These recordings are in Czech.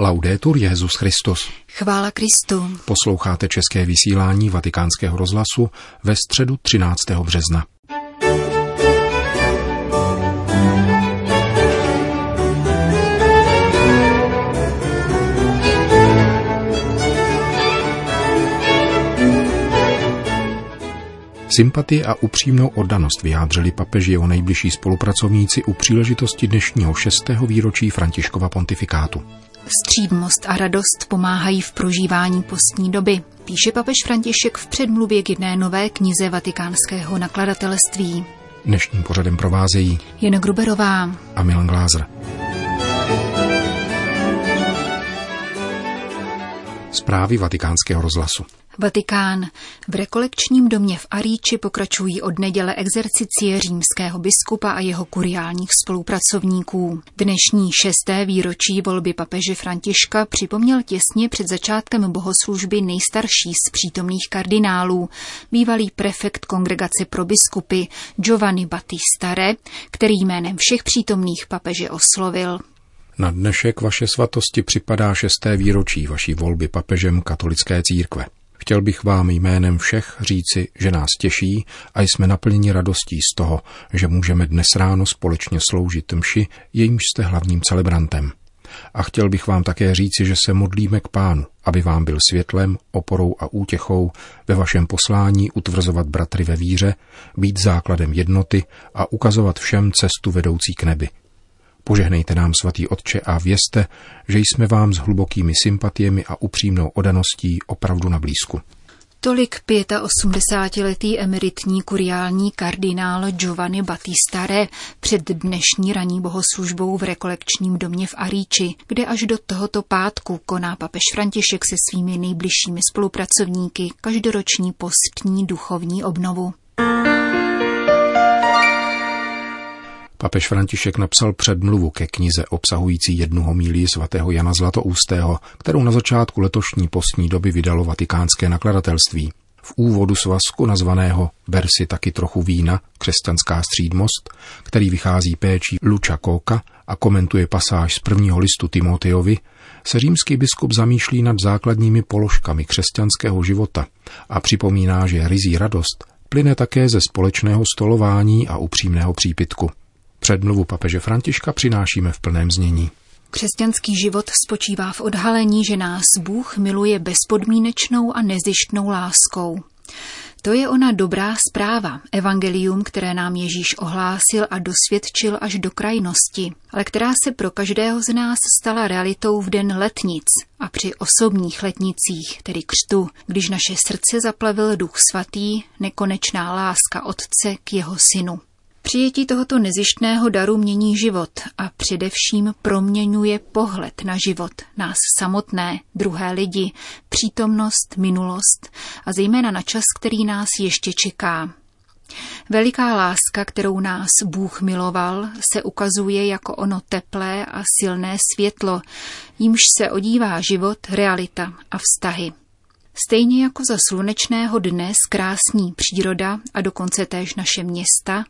Laudetur Jezus Christus. Chvála Kristu. Posloucháte české vysílání Vatikánského rozhlasu ve středu 13. března. Sympatii a upřímnou oddanost vyjádřili papeži jeho nejbližší spolupracovníci u příležitosti dnešního šestého výročí Františkova pontifikátu. Střídmost a radost pomáhají v prožívání postní doby, píše papež František v předmluvě k jedné nové knize vatikánského nakladatelství. Dnešním pořadem provázejí Jana Gruberová a Milan Glázer. Zprávy vatikánského rozhlasu. Vatikán. V rekolekčním domě v Aríči pokračují od neděle exercicie římského biskupa a jeho kuriálních spolupracovníků. Dnešní šesté výročí volby papeže Františka připomněl těsně před začátkem bohoslužby nejstarší z přítomných kardinálů, bývalý prefekt kongregace pro biskupy Giovanni Battista Re, který jménem všech přítomných papeže oslovil. Na dnešek vaše svatosti připadá šesté výročí vaší volby papežem katolické církve. Chtěl bych vám jménem všech říci, že nás těší a jsme naplněni radostí z toho, že můžeme dnes ráno společně sloužit mši, jejímž jste hlavním celebrantem. A chtěl bych vám také říci, že se modlíme k pánu, aby vám byl světlem, oporou a útěchou ve vašem poslání utvrzovat bratry ve víře, být základem jednoty a ukazovat všem cestu vedoucí k nebi. Požehnejte nám, svatý Otče, a vězte, že jsme vám s hlubokými sympatiemi a upřímnou odaností opravdu na blízku. Tolik 85-letý emeritní kuriální kardinál Giovanni Battista Re před dnešní ranní bohoslužbou v rekolekčním domě v Aríči, kde až do tohoto pátku koná papež František se svými nejbližšími spolupracovníky každoroční postní duchovní obnovu. Papež František napsal předmluvu ke knize obsahující jednu homílii svatého Jana Zlatoustého, kterou na začátku letošní postní doby vydalo vatikánské nakladatelství. V úvodu svazku nazvaného Versi taky trochu vína, křesťanská střídmost, který vychází péčí Luča Kóka a komentuje pasáž z prvního listu Timoteovi, se římský biskup zamýšlí nad základními položkami křesťanského života a připomíná, že rizí radost plyne také ze společného stolování a upřímného přípitku. Předmluvu papeže Františka přinášíme v plném znění. Křesťanský život spočívá v odhalení, že nás Bůh miluje bezpodmínečnou a nezištnou láskou. To je ona dobrá zpráva, evangelium, které nám Ježíš ohlásil a dosvědčil až do krajnosti, ale která se pro každého z nás stala realitou v den letnic a při osobních letnicích, tedy křtu, když naše srdce zaplavil duch svatý, nekonečná láska Otce k jeho synu. Přijetí tohoto nezištného daru mění život a především proměňuje pohled na život, nás samotné, druhé lidi, přítomnost, minulost a zejména na čas, který nás ještě čeká. Veliká láska, kterou nás Bůh miloval, se ukazuje jako ono teplé a silné světlo, jímž se odívá život, realita a vztahy. Stejně jako za slunečného dne zkrásní příroda a dokonce též naše města,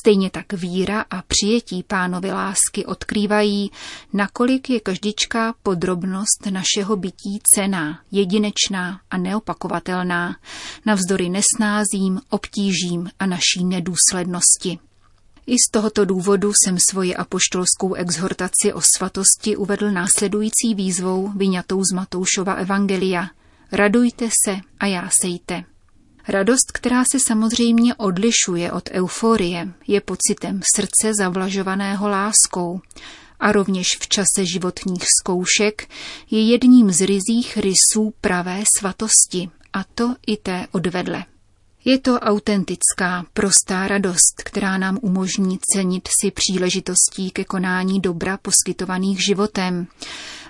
stejně tak víra a přijetí pánovy lásky odkrývají, nakolik je každičká podrobnost našeho bytí cená, jedinečná a neopakovatelná, navzdory nesnázím, obtížím a naší nedůslednosti. I z tohoto důvodu jsem svoji apoštolskou exhortaci o svatosti uvedl následující výzvou vyňatou z Matoušova Evangelia – Radujte se a jásejte. Radost, která se samozřejmě odlišuje od euforie, je pocitem srdce zavlažovaného láskou a rovněž v čase životních zkoušek je jedním z rizích rysů pravé svatosti, a to i té odvedle. Je to autentická, prostá radost, která nám umožní cenit si příležitostí ke konání dobra poskytovaných životem,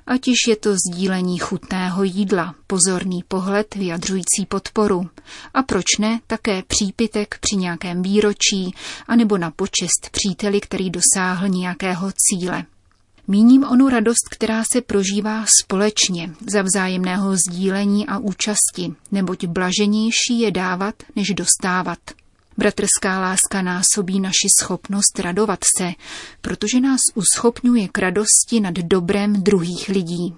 ať již je to sdílení chutného jídla, pozorný pohled vyjadřující podporu a proč ne také přípitek při nějakém výročí anebo na počest příteli, který dosáhl nějakého cíle. Míním onu radost, která se prožívá společně, za vzájemného sdílení a účasti, neboť blaženější je dávat, než dostávat. Bratrská láska násobí naši schopnost radovat se, protože nás uschopňuje k radosti nad dobrem druhých lidí.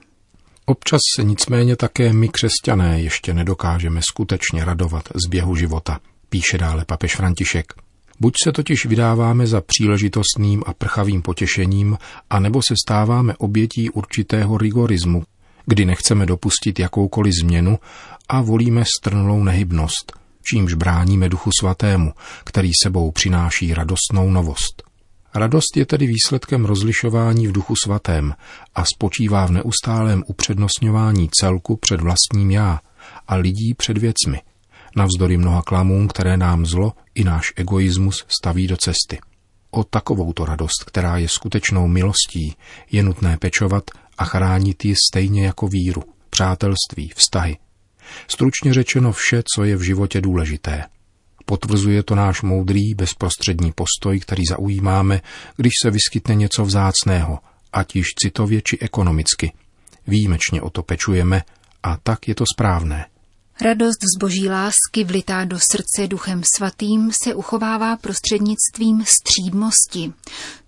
Občas se nicméně také my křesťané ještě nedokážeme skutečně radovat z běhu života, píše dále papež František. Buď se totiž vydáváme za příležitostným a prchavým potěšením, anebo se stáváme obětí určitého rigorismu, kdy nechceme dopustit jakoukoliv změnu a volíme strnulou nehybnost, čímž bráníme Duchu Svatému, který sebou přináší radostnou novost. Radost je tedy výsledkem rozlišování v Duchu Svatém a spočívá v neustálém upřednostňování celku před vlastním já a lidí před věcmi, navzdory mnoha klamům, které nám zlo i náš egoismus staví do cesty. O takovouto radost, která je skutečnou milostí, je nutné pečovat a chránit ji stejně jako víru, přátelství, vztahy. Stručně řečeno vše, co je v životě důležité. Potvrzuje to náš moudrý, bezprostřední postoj, který zaujímáme, když se vyskytne něco vzácného, ať již citově či ekonomicky. Výjimečně o to pečujeme a tak je to správné. Radost z boží lásky vlitá do srdce duchem svatým se uchovává prostřednictvím střídmosti,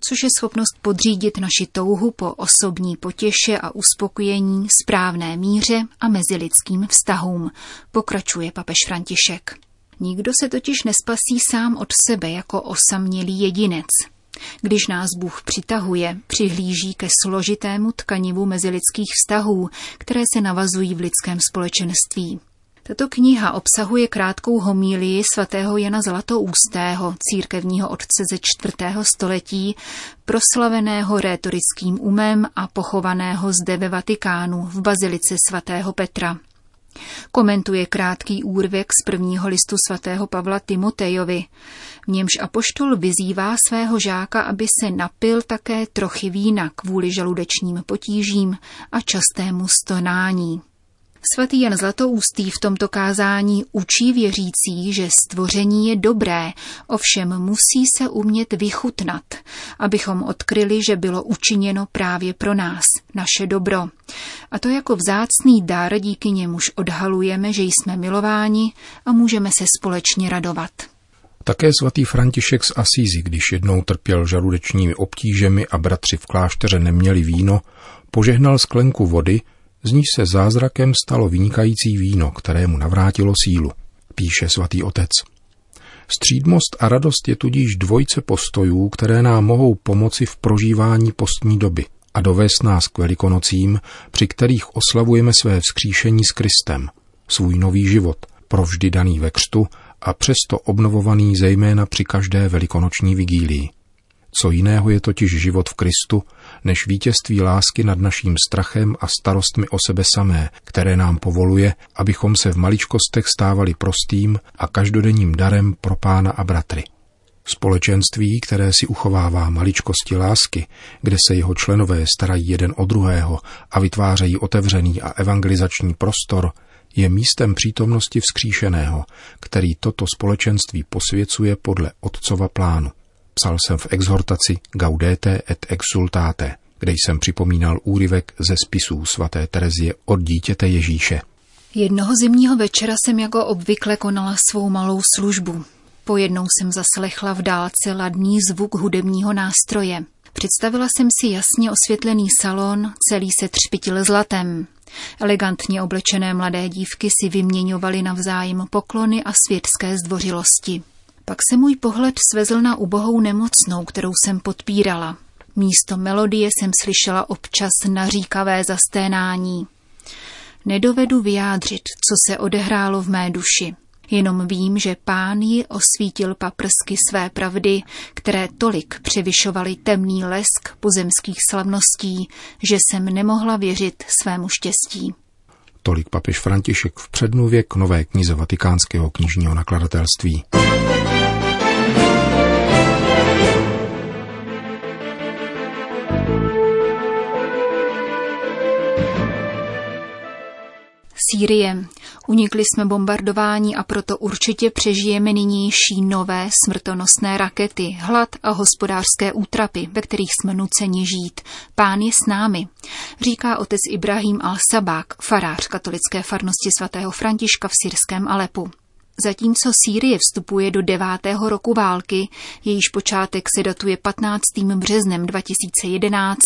což je schopnost podřídit naši touhu po osobní potěše a uspokojení správné míře a mezilidským vztahům, pokračuje papež František. Nikdo se totiž nespasí sám od sebe jako osamělý jedinec. Když nás Bůh přitahuje, přihlíží ke složitému tkanivu mezilidských vztahů, které se navazují v lidském společenství. Tato kniha obsahuje krátkou homílii svatého Jana Zlatoústého, církevního otce ze čtvrtého století, proslaveného rétorickým umem a pochovaného zde ve Vatikánu v bazilice svatého Petra. Komentuje krátký úrvek z prvního listu svatého Pavla Timotejovi, v němž apoštol vyzývá svého žáka, aby se napil také trochy vína kvůli žaludečním potížím a častému stonání. Svatý Jan Zlatoustý v tomto kázání učí věřící, že stvoření je dobré, ovšem musí se umět vychutnat, abychom odkryli, že bylo učiněno právě pro nás, naše dobro. A to jako vzácný dar, díky němuž odhalujeme, že jsme milováni a můžeme se společně radovat. Také svatý František z Asízy, když jednou trpěl žaludečními obtížemi a bratři v klášteře neměli víno, požehnal sklenku vody, z níž se zázrakem stalo vynikající víno, kterému navrátilo sílu, píše svatý otec. Střídmost a radost je tudíž dvojce postojů, které nám mohou pomoci v prožívání postní doby a dovést nás k velikonocím, při kterých oslavujeme své vzkříšení s Kristem, svůj nový život, provždy daný ve křtu a přesto obnovovaný zejména při každé velikonoční vigílii. Co jiného je totiž život v Kristu, než vítězství lásky nad naším strachem a starostmi o sebe samé, které nám povoluje, abychom se v maličkostech stávali prostým a každodenním darem pro pána a bratry. Společenství, které si uchovává maličkosti lásky, kde se jeho členové starají jeden o druhého a vytvářejí otevřený a evangelizační prostor, je místem přítomnosti vzkříšeného, který toto společenství posvěcuje podle otcova plánu. Psal jsem v exhortaci Gaudete et exultate, kde jsem připomínal úryvek ze spisů svaté Terezie od dítěte Ježíše. Jednoho zimního večera jsem jako obvykle konala svou malou službu. Pojednou jsem zaslechla v dálce ladný zvuk hudebního nástroje. Představila jsem si jasně osvětlený salon, celý se třpitil zlatem. Elegantně oblečené mladé dívky si vyměňovaly navzájem poklony a světské zdvořilosti. Pak se můj pohled svezl na ubohou nemocnou, kterou jsem podpírala. Místo melodie jsem slyšela občas naříkavé zasténání. Nedovedu vyjádřit, co se odehrálo v mé duši. Jenom vím, že pán ji osvítil paprsky své pravdy, které tolik převyšovaly temný lesk pozemských slavností, že jsem nemohla věřit svému štěstí. Tolik papež František v předmluvě k nové knize vatikánského knižního nakladatelství. Sýrie. Unikli jsme bombardování a proto určitě přežijeme nynější nové smrtonosné rakety, hlad a hospodářské útrapy, ve kterých jsme nuceni žít. Pán je s námi, říká otec Ibrahim al-Sabák, farář katolické farnosti svatého Františka v syrském Alepu. Zatímco Sýrie vstupuje do devátého roku války, jejíž počátek se datuje 15. březnem 2011,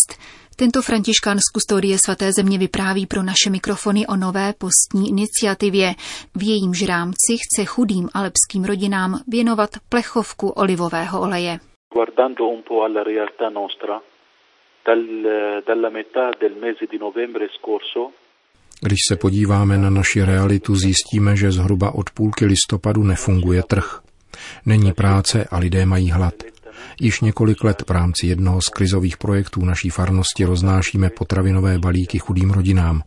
Tento františkán z kustodie svaté země vypráví pro naše mikrofony o nové postní iniciativě. V jejímž rámci chce chudým alepským rodinám věnovat plechovku olivového oleje. Guardando un po' alla realtà nostra, dalla metà del mese di novembre scorso když se podíváme na naši realitu, zjistíme, že zhruba od půlky listopadu nefunguje trh. Není práce a lidé mají hlad. Již několik let v rámci jednoho z krizových projektů naší farnosti roznášíme potravinové balíky chudým rodinám.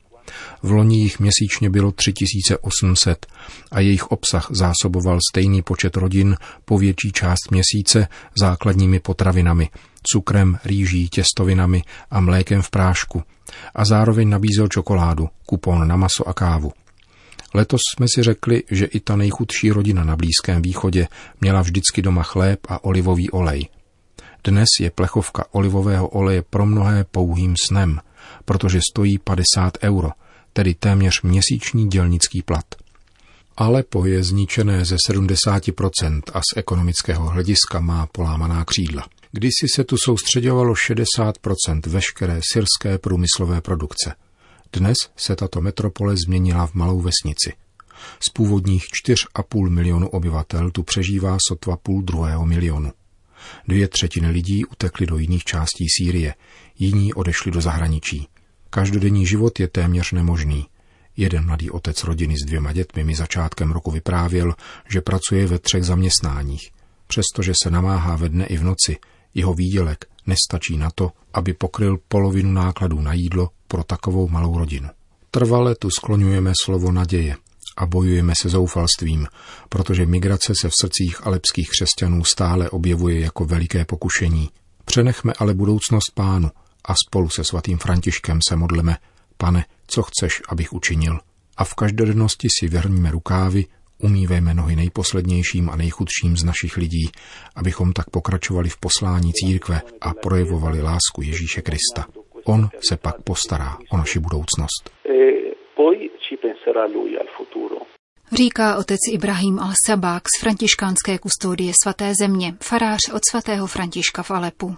V loni jich měsíčně bylo 3800 a jejich obsah zásoboval stejný počet rodin po větší část měsíce základními potravinami, cukrem, rýží, těstovinami a mlékem v prášku a zároveň nabízel čokoládu, kupon na maso a kávu. Letos jsme si řekli, že i ta nejchudší rodina na Blízkém východě měla vždycky doma chléb a olivový olej. Dnes je plechovka olivového oleje pro mnohé pouhým snem, protože stojí 50 euro, tedy téměř měsíční dělnický plat. Alepo je zničené ze 70% a z ekonomického hlediska má polámaná křídla. Kdysi se tu soustředovalo 60% veškeré syrské průmyslové produkce. Dnes se tato metropole změnila v malou vesnici. Z původních 4,5 milionu obyvatel tu přežívá sotva půl druhého milionu. Dvě třetiny lidí utekly do jiných částí Sýrie, jiní odešli do zahraničí. Každodenní život je téměř nemožný. Jeden mladý otec rodiny s dvěma dětmi mi začátkem roku vyprávěl, že pracuje ve třech zaměstnáních. Přestože se namáhá ve dne i v noci, jeho výdělek nestačí na to, aby pokryl polovinu nákladů na jídlo pro takovou malou rodinu. Trvale tu skloňujeme slovo naděje a bojujeme se zoufalstvím, protože migrace se v srdcích alepských křesťanů stále objevuje jako veliké pokušení. Přenechme ale budoucnost pánu a spolu se svatým Františkem se modleme, pane, co chceš, abych učinil. A v každodennosti si vrníme rukávy, umývejme nohy nejposlednějším a nejchudším z našich lidí, abychom tak pokračovali v poslání církve a projevovali lásku Ježíše Krista. On se pak postará o naši budoucnost. Říká otec Ibrahim al-Sabák z františkánské kustodie svaté země, farář od svatého Františka v Alepu.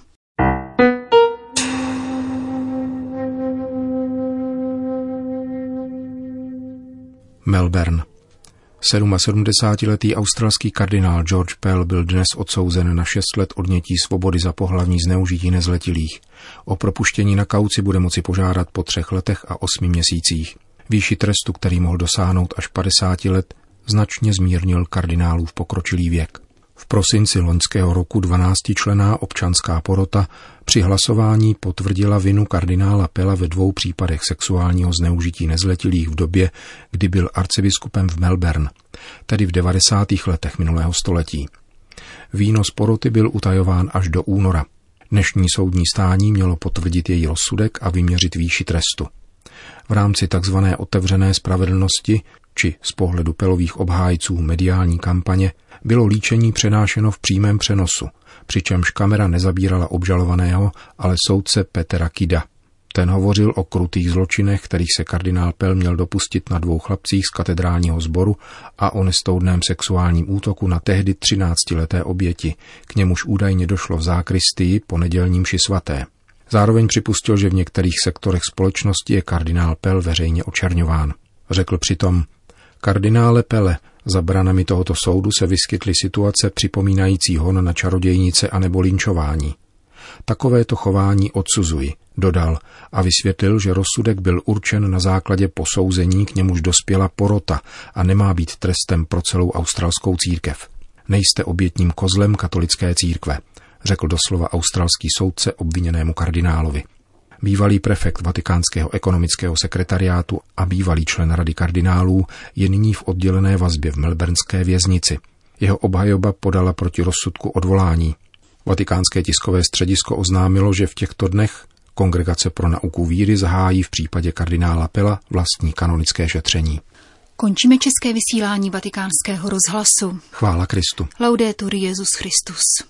Melbourne. 77-letý australský kardinál George Pell byl dnes odsouzen na 6 let odnětí svobody za pohlavní zneužití nezletilých. O propuštění na kauci bude moci požádat po třech letech a osmi měsících. Výši trestu, který mohl dosáhnout až 50 let, značně zmírnil kardinálův pokročilý věk. V prosinci loňského roku 12-člená občanská porota při hlasování potvrdila vinu kardinála Pela ve dvou případech sexuálního zneužití nezletilých v době, kdy byl arcibiskupem v Melbourne, tedy v 90. letech minulého století. Výnos poroty byl utajován až do února. Dnešní soudní stání mělo potvrdit její rozsudek a vyměřit výši trestu. V rámci tzv. otevřené spravedlnosti či z pohledu pelových obhájců mediální kampaně bylo líčení přenášeno v přímém přenosu, přičemž kamera nezabírala obžalovaného, ale soudce Petra Kida. Ten hovořil o krutých zločinech, kterých se kardinál Pel měl dopustit na dvou chlapcích z katedrálního sboru a o nestoudném sexuálním útoku na tehdy 13-leté oběti, k němuž údajně došlo v zákristii po nedělním ši svaté. Zároveň připustil, že v některých sektorech společnosti je kardinál Pel veřejně očerňován. Řekl přitom, kardinále Pele, za branami tohoto soudu se vyskytly situace připomínající hon na čarodějnice a nebo linčování. Takovéto chování odsuzuji, dodal a vysvětlil, že rozsudek byl určen na základě posouzení, k němuž dospěla porota a nemá být trestem pro celou australskou církev. Nejste obětním kozlem katolické církve, řekl doslova australský soudce obviněnému kardinálovi. Bývalý prefekt Vatikánského ekonomického sekretariátu a bývalý člen Rady kardinálů je nyní v oddělené vazbě v melbournské věznici. Jeho obhajoba podala proti rozsudku odvolání. Vatikánské tiskové středisko oznámilo, že v těchto dnech Kongregace pro nauku víry zahájí v případě kardinála Pela vlastní kanonické šetření. Končíme české vysílání vatikánského rozhlasu. Chvála Kristu. Laudetur Jezus Christus.